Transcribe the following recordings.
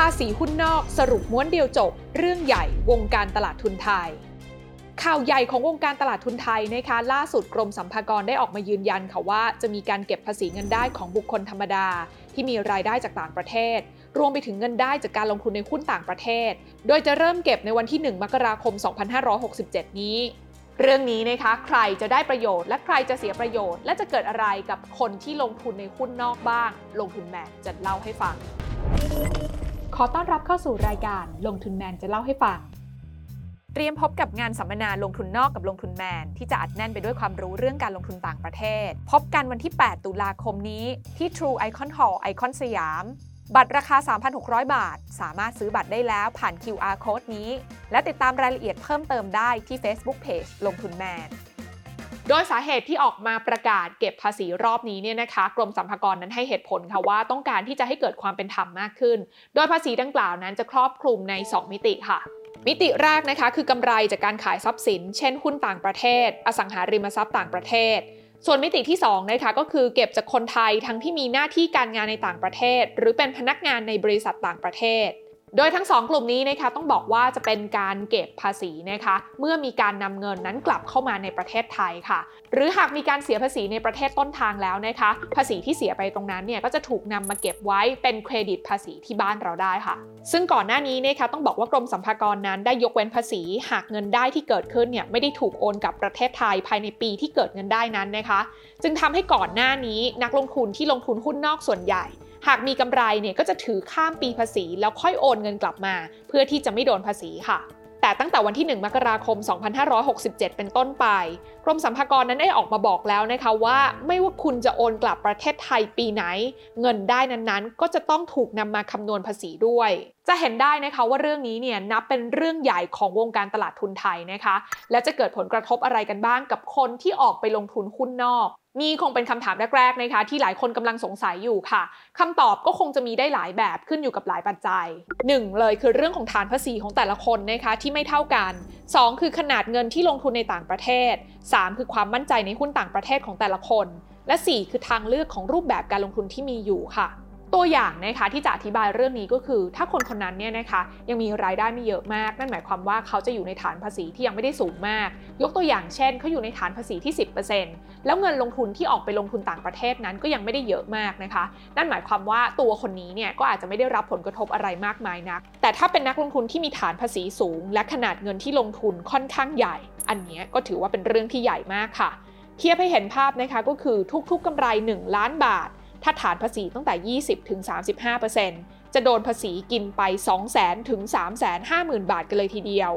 ภาษีหุ้นนอกสรุปม้วนเดียวจบ เรื่องใหญ่วงการตลาดทุนไทย ข่าวใหญ่ของวงการตลาดทุนไทยนะคะล่าสุดกรมสัมภากรได้ออกมายืนยันค่ะว่าจะมีการเก็บภาษีเงินได้ของบุคคลธรรมดา ที่มีรายได้จากต่างประเทศ รวมไปถึงเงินได้จากการลงทุนในหุ้นต่างประเทศ โดยจะเริ่มเก็บในวันที่ 1 มกราคม 2567 นี้เรื่องนี้นะคะใครจะได้ประโยชน์ และใครจะเสียประโยชน์ และจะเกิดอะไรกับคนที่ลงทุนในหุ้นนอกบ้าง ลงทุนแมนจะเล่าให้ฟัง ขอต้อนรับเข้าสู่รายการลงทุนแมนจะเล่าให้ฟัง เตรียมพบกับงานสัมมนาลงทุนนอกกับลงทุนแมน ที่จะอัดแน่นไปด้วยความรู้เรื่องการลงทุนต่างประเทศ พบกันวันที่ 8 ตุลาคมนี้ที่ True Icon Hall ไอคอนสยาม บัตรราคา 3,600 บาท สามารถซื้อบัตรได้แล้วผ่าน QR code นี้ และติดตามรายละเอียดเพิ่มเติมได้ที่ Facebook Page ลงทุนแมน โดยสาเหตุที่ออกมาประกาศเก็บภาษีรอบนี้เนี่ยนะคะ กรมสรรพากรนั้นให้เหตุผลค่ะว่าต้องการที่จะให้เกิดความเป็นธรรมมากขึ้น โดยภาษีดังกล่าวนั้นจะครอบคลุมใน 2 มิติค่ะมิติแรกนะคะคือกำไรจากการขายทรัพย์สิน เช่นหุ้นต่างประเทศ อสังหาริมทรัพย์ต่างประเทศ ส่วนมิติที่2นะคะก็คือเก็บจากคนไทยทั้งที่มีหน้าที่การงานในต่างประเทศ หรือเป็นพนักงานในบริษัทต่างประเทศ โดยทั้ง 2 กลุ่มนี้นะคะต้องบอกว่าจะเป็นการเก็บภาษีนะคะเมื่อมีการนำเงินนั้นกลับเข้ามาในประเทศไทยค่ะ หรือหากมีการเสียภาษีในประเทศต้นทางแล้วนะคะ ภาษีที่เสียไปตรงนั้นเนี่ยก็จะถูกนำมาเก็บไว้เป็นเครดิตภาษีที่บ้านเราได้ค่ะ ซึ่งก่อนหน้านี้นะคะต้องบอกว่ากรมสัมภากรนั้นได้ยกเว้นภาษี หากเงินได้ที่เกิดขึ้นเนี่ยไม่ได้ถูกโอนกลับประเทศไทยภายในปีที่เกิดเงินได้นั้นนะคะ จึงทำให้ก่อนหน้านี้นักลงทุนที่ลงทุนหุ้นนอกส่วนใหญ่ หากมีกำไรเนี่ยก็จะถือข้ามปีภาษี แล้วค่อยโอนเงินกลับมา เพื่อที่จะไม่โดนภาษีค่ะแต่ตั้งแต่วันที่ 1 มกราคม 2567 เป็นต้นไป กรมสรรพากรนั้นได้ออกมาบอกแล้วนะคะว่าไม่ว่าคุณจะโอนกลับประเทศไทยปีไหน เงินได้นั้นๆ ก็จะต้องถูกนำมาคำนวณภาษีด้วย จะเห็นได้นะคะว่าเรื่องนี้เนี่ยนับเป็นเรื่องใหญ่ของวงการตลาดทุนไทยนะคะ และจะเกิดผลกระทบอะไรกันบ้างกับคนที่ออกไปลงทุนหุ้นนอก นี่คงเป็นคำถามแรกๆนะคะที่หลายคนกำลังสงสัยอยู่ค่ะคำตอบก็คงจะมีได้หลายแบบขึ้นอยู่กับหลายปัจจัย 1. เลยคือเรื่องของฐานภาษีของแต่ละคนนะคะที่ไม่เท่ากัน 2. คือขนาดเงินที่ลงทุนในต่างประเทศ 3. คือความมั่นใจในหุ้นต่างประเทศของแต่ละคน และ 4 คือทางเลือกของรูปแบบการลงทุนที่มีอยู่ค่ะ ตัวอย่างนะคะที่จะอธิบายเรื่องนี้ก็คือ ถ้าคนคนนั้นเนี่ยนะคะยังมีรายได้ไม่เยอะมาก นั่นหมายความว่าเขาจะอยู่ในฐานภาษีที่ยังไม่ได้สูงมาก ยกตัวอย่างเช่นเขาอยู่ในฐานภาษีที่ 10%แล้วเงินลงทุนที่ออกไปลงทุนต่างประเทศนั้นก็ยังไม่ได้เยอะมากนะคะ นั่นหมายความว่าตัวคนนี้เนี่ยก็อาจจะไม่ได้รับผลกระทบอะไรมากมายนัก แต่ถ้าเป็นนักลงทุนที่มีฐานภาษีสูง และขนาดเงินที่ลงทุนค่อนข้างใหญ่ อันนี้ก็ถือว่าเป็นเรื่องที่ใหญ่มากค่ะเทียบให้เห็นภาพนะคะก็คือทุกๆกำไร 1 ล้านบาท ถ้าฐานภาษีตั้งแต่ 20ถึง35%จะโดนภาษีกินไป 200,000ถึง350,000 บาทกันเลยทีเดียว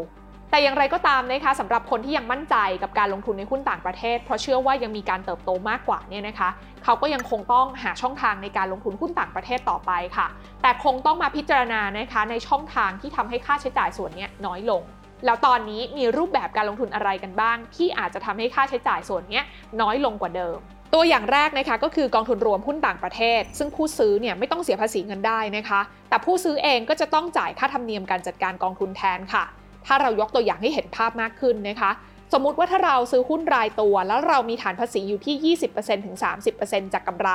แต่อย่างไรก็ตามนะคะสำหรับคนที่ยังมั่นใจกับการลงทุนในหุ้นต่างประเทศ เพราะเชื่อว่ายังมีการเติบโตมากกว่าเนี่ยนะคะ เขาก็ยังคงต้องหาช่องทางในการลงทุนหุ้นต่างประเทศต่อไปค่ะ แต่คงต้องมาพิจารณานะคะในช่องทางที่ทำให้ค่าใช้จ่ายส่วนนี้น้อยลงแล้วตอนนี้มีรูปแบบการลงทุนอะไรกันบ้าง ที่อาจจะทำให้ค่าใช้จ่ายส่วนนี้น้อยลงกว่าเดิม ตัวอย่างแรกนะคะก็คือกองทุนรวมหุ้นต่างประเทศ ซึ่งผู้ซื้อเนี่ยไม่ต้องเสียภาษีเงินได้นะคะ แต่ผู้ซื้อเองก็จะต้องจ่ายค่าธรรมเนียมการจัดการกองทุนแทนค่ะ ถ้าเรายกตัวอย่างให้เห็นภาพมากขึ้นนะคะ สมมุติว่าถ้าเราซื้อหุ้นรายตัว แล้วเรามีฐานภาษีอยู่ที่ 20%ถึง 30%จากกำไร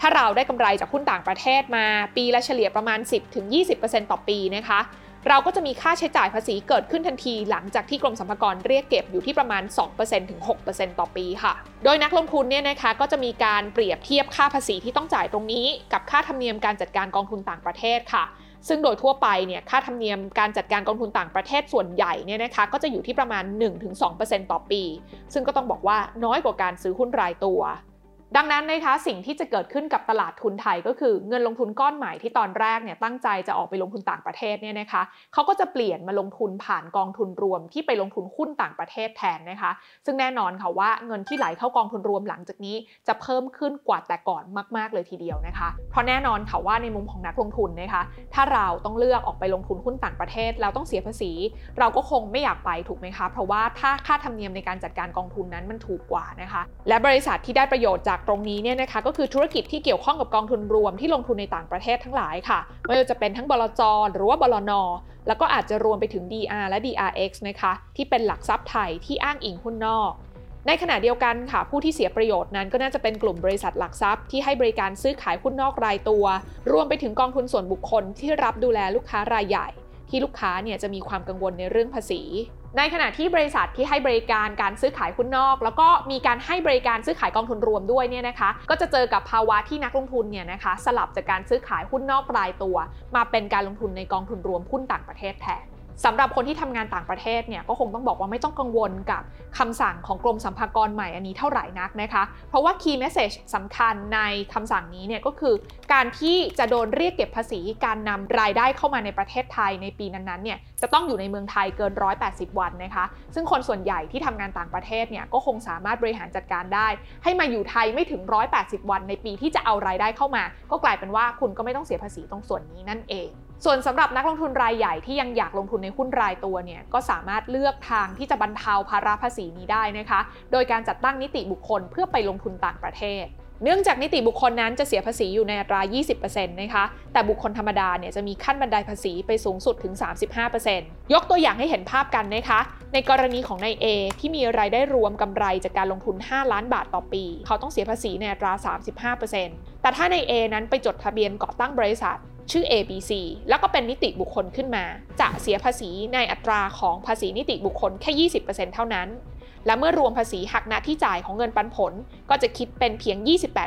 ถ้าเราได้กำไรจากหุ้นต่างประเทศมา ปีละเฉลี่ยประมาณ 10ถึง20%ต่อปีนะคะ เราก็จะมีค่าใช้จ่ายภาษีเกิดขึ้นทันที หลังจากที่กรมสรรพากรเรียกเก็บอยู่ที่ประมาณ 2%ถึง 6%ต่อปีค่ะ โดยนักลงทุนเนี่ยนะคะก็จะมีการเปรียบเทียบค่าภาษีที่ต้องจ่ายตรงนี้ กับค่าธรรมเนียมการจัดการกองทุนต่างประเทศค่ะ ซึ่งโดยทั่วไปเนี่ยค่าธรรมเนียมการจัดการกองทุนต่างประเทศส่วนใหญ่เนี่ยนะคะก็จะอยู่ที่ประมาณ 1-2%ต่อปี ซึ่งก็ต้องบอกว่าน้อยกว่าการซื้อหุ้นรายตัว ดังนั้นนะคะสิ่งที่จะเกิดขึ้นกับตลาดทุนไทยก็คือเงินลงทุนก้อนใหม่ที่ตอนแรกเนี่ยตั้งใจจะออกไปลงทุนต่างประเทศเนี่ยนะคะเขาก็จะเปลี่ยนมาลงทุนผ่านกองทุนรวมที่ไปลงทุนหุ้นต่างประเทศแทนนะคะ ซึ่งแน่นอนค่ะว่าเงินที่ไหลเข้ากองทุนรวมหลังจากนี้ จะเพิ่มขึ้นกว่าแต่ก่อนมาก ๆ เลยทีเดียวนะคะ เพราะแน่นอนค่ะว่าในมุมของนักลงทุนนะคะถ้าเราต้องเลือกออกไปลงทุนหุ้นต่างประเทศแล้วต้องเสียภาษี เราก็คงไม่อยากไปถูกไหมคะ เพราะว่าถ้าค่าธรรมเนียมในการจัดการกองทุนนั้นมันถูกกว่านะคะ และบริษัทที่ได้ประโยชน์จากตรงนี้เนี่ยนะคะก็คือธุรกิจที่เกี่ยวข้องกับกองทุนรวมที่ลงทุนในต่างประเทศทั้งหลายค่ะไม่ว่าจะเป็นทั้งบลจหรือว่าบลนแล้วก็อาจจะรวมไปถึง DR และ DRX นะคะที่เป็นหลักทรัพย์ไทยที่อ้างอิงหุ้นนอก ในขณะเดียวกันค่ะ ผู้ที่เสียประโยชน์นั้นก็น่าจะเป็นกลุ่มบริษัทหลักทรัพย์ที่ให้บริการซื้อขายหุ้นนอกรายตัว รวมไปถึงกองทุนส่วนบุคคลที่รับดูแลลูกค้ารายใหญ่ ที่ลูกค้าเนี่ยจะมีความกังวลในเรื่องภาษี ในขณะที่บริษัทที่ให้บริการการซื้อขายหุ้นนอก แล้วก็มีการให้บริการซื้อขายกองทุนรวมด้วยเนี่ยนะคะ ก็จะเจอกับภาวะที่นักลงทุนเนี่ยนะคะสลับจากการซื้อขายหุ้นนอกรายตัว มาเป็นการลงทุนในกองทุนรวมหุ้นต่างประเทศแทน สำหรับคนที่ทำงานต่างประเทศเนี่ยก็คงต้องบอกว่าไม่ต้องกังวลกับคำสั่งของกรมสัมภากรใหม่อันนี้เท่าไหร่นักนะคะ เพราะว่า key message สำคัญในคำสั่งนี้เนี่ยก็คือ การที่จะโดนเรียกเก็บภาษีการนำรายได้เข้ามาในประเทศไทยในปีนั้นๆเนี่ยจะต้องอยู่ในเมืองไทยเกิน 180 วันนะคะ ซึ่งคนส่วนใหญ่ที่ทำงานต่างประเทศเนี่ยก็คงสามารถบริหารจัดการได้ ให้มาอยู่ไทยไม่ถึง 180 วันในปีที่จะเอารายได้เข้ามา ก็กลายเป็นว่าคุณก็ไม่ต้องเสียภาษีตรงส่วนนี้นั่นเอง ส่วนสำหรับนักลงทุนรายใหญ่ที่ยังอยากลงทุนในหุ้นรายตัวเนี่ยก็สามารถเลือกทางที่จะบรรเทาภาระภาษีนี้ได้นะคะ โดยการจัดตั้งนิติบุคคลเพื่อไปลงทุนต่างประเทศ เนื่องจากนิติบุคคลนั้นจะเสียภาษีอยู่ในอัตรา 20%นะคะ แต่บุคคลธรรมดาเนี่ยจะมีขั้นบันไดภาษีไปสูงสุดถึง 35%ยกตัวอย่างให้เห็นภาพกันนะคะ ในกรณีของนาย A ที่มีรายได้รวมกำไรจากการลงทุน 5 ล้านบาทต่อปี เขาต้องเสียภาษีในอัตรา 35%แต่ถ้านาย A นั้นไปจดทะเบียนก่อตั้งบริษัท ชื่อ ABC แล้วก็เป็นนิติบุคคลขึ้นมา จะเสียภาษีในอัตราของภาษีนิติบุคคลแค่ 20%เท่านั้น และเมื่อรวมภาษีหักหน้าที่จ่ายของเงินปันผล ก็จะคิดเป็นเพียง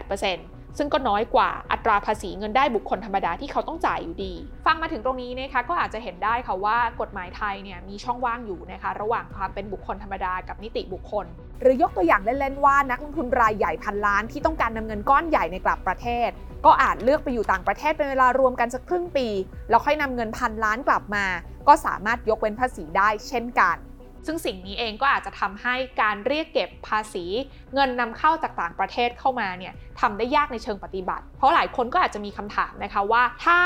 28% ซึ่งก็น้อยกว่าอัตราภาษีเงินได้บุคคลธรรมดาที่เขาต้องจ่ายอยู่ดี ฟังมาถึงตรงนี้นะคะก็อาจจะเห็นได้ค่ะว่ากฎหมายไทยเนี่ยมีช่องว่างอยู่นะคะระหว่างความเป็นบุคคลธรรมดากับนิติบุคคล หรือยกตัวอย่างเล่นๆว่านักลงทุนรายใหญ่พันล้านที่ต้องการนำเงินก้อนใหญ่ในกลับประเทศ ก็อาจเลือกไปอยู่ต่างประเทศเป็นเวลารวมกันสักครึ่งปี แล้วค่อยนำเงินพันล้านกลับมา ก็สามารถยกเว้นภาษีได้เช่นกัน ซึ่งสิ่งนี้เองก็อาจจะทำให้การเรียกเก็บภาษี เงินนำเข้าจากต่างประเทศเข้ามาเนี่ยทำได้ยากในเชิงปฏิบัติ เพราะหลายคนก็อาจจะมีคำถามนะคะว่า ถ้า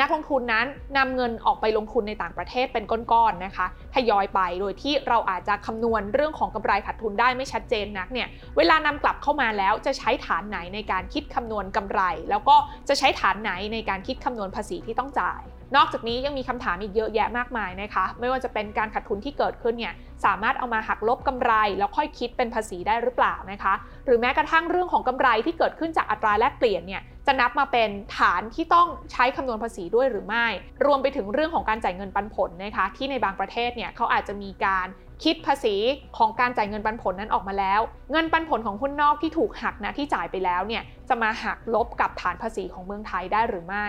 นักลงทุนนั้นนำเงินออกไปลงทุนในต่างประเทศเป็นก้อนๆนะคะทยอยไปโดยที่เราอาจจะคำนวณเรื่องของกำไรขาดทุนได้ไม่ชัดเจนนักเนี่ยเวลานำกลับเข้ามาแล้วจะใช้ฐานไหนในการคิดคำนวณกำไร แล้วก็จะใช้ฐานไหนในการคิดคำนวณภาษีที่ต้องจ่าย นอกจากนี้ยังมีคำถามอีกเยอะแยะมากมายนะคะ ไม่ว่าจะเป็นการขาดทุนที่เกิดขึ้นเนี่ยสามารถเอามาหักลบกำไร แล้วค่อยคิดเป็นภาษีได้หรือเปล่านะคะ หรือแม้กระทั่งเรื่องของกำไรที่เกิดขึ้นจากอัตราแลกเปลี่ยนเนี่ยจะนับมาเป็นฐานที่ต้องใช้คำนวณภาษีด้วยหรือไม่ รวมไปถึงเรื่องของการจ่ายเงินปันผลนะคะ ที่ในบางประเทศเนี่ยเขาอาจจะมีการคิดภาษีของการจ่ายเงินปันผลนั้นออกมาแล้ว เงินปันผลของหุ้นนอกที่ถูกหักนะที่จ่ายไปแล้วเนี่ยจะมาหักลบกับฐานภาษีของเมืองไทยได้หรือไม่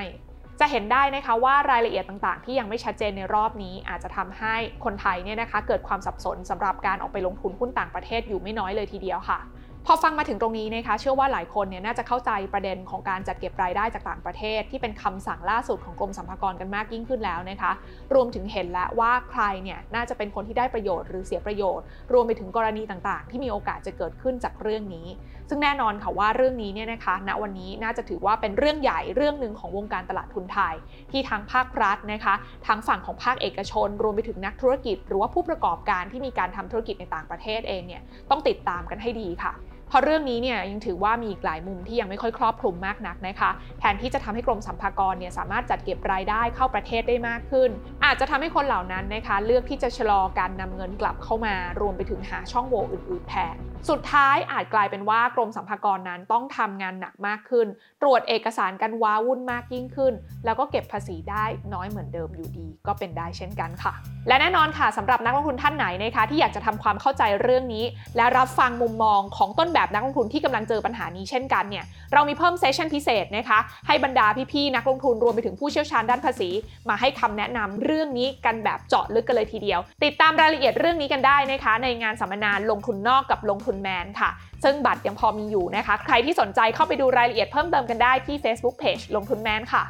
จะเห็นได้นะคะว่ารายละเอียดต่างๆ ที่ยังไม่ชัดเจนในรอบนี้ อาจจะทำให้คนไทยเนี่ยนะคะเกิดความสับสนสำหรับการออกไปลงทุนหุ้นต่างประเทศอยู่ไม่น้อยเลยทีเดียวค่ะ พอฟังมาถึงตรงนี้นะคะเชื่อว่าหลายคนเนี่ยน่าจะเข้าใจประเด็นของการจัดเก็บรายได้จากต่างประเทศ ที่เป็นคำสั่งล่าสุดของกรมสรรพากรกันมากยิ่งขึ้นแล้วนะคะรวมถึงเห็นแล้วว่าใครเนี่ยน่าจะเป็นคนที่ได้ประโยชน์หรือเสียประโยชน์ รวมไปถึงกรณีต่างๆ ที่มีโอกาสจะเกิดขึ้นจากเรื่องนี้ ซึ่งแน่นอนค่ะว่าเรื่องนี้เนี่ยนะคะณวันนี้น่าจะถือว่าเป็นเรื่องใหญ่เรื่องหนึ่งของวงการตลาดทุนไทย ที่ทั้งภาครัฐนะคะทั้งฝั่งของภาคเอกชน รวมไปถึงนักธุรกิจ หรือว่าผู้ประกอบการที่มีการทำธุรกิจในต่างประเทศเองเนี่ยต้องติดตามกันให้ดีค่ะ ราะเรื่องนี้เนี่ยยังถือว่ามีอีกหลายมุมที่ยังไม่ค่อยครอบคลุมมากนักนะคะแทนที่จะทำให้กรมสัมภากรเนี่ยสามารถจัดเก็บรายได้เข้าประเทศได้มากขึ้น อาจจะทำให้คนเหล่านั้นนะคะเลือกที่จะชะลอการนำเงินกลับเข้ามา รวมไปถึงหาช่องโหว่อื่นๆแทน สุดท้ายอาจกลายเป็นว่ากรมสัมภากรนั้นต้องทำงานหนักมากขึ้น ตรวจเอกสารกันว้าวุ่นมากยิ่งขึ้น แล้วก็เก็บภาษีได้น้อยเหมือนเดิมอยู่ดี ก็เป็นได้เช่นกันค่ะ และแน่นอนค่ะสำหรับนักลงทุนท่านไหนนะคะที่อยากจะทำความเข้าใจเรื่องนี้ และรับฟังมุมมองของต้นแบบนักลงทุนที่กำลังเจอปัญหานี้เช่นกันเนี่ยเรามีเพิ่มเซสชั่นพิเศษนะคะให้บรรดาพี่ๆนักลงทุนรวมไปถึงผู้เชี่ยวชาญด้านภาษี มาให้คำแนะนำเรื่องนี้กันแบบเจาะลึกกันเลยทีเดียว ติดตามรายละเอียดเรื่องนี้กันได้นะคะ ในงานสัมมนาลงทุนนอกกับลงทุนแมนค่ะ ซึ่งบัตรยังพอมีอยู่นะคะ ใครที่สนใจเข้าไปดูรายละเอียดเพิ่มเติมกันได้ที่ Facebook Page ลงทุนแมนค่ะ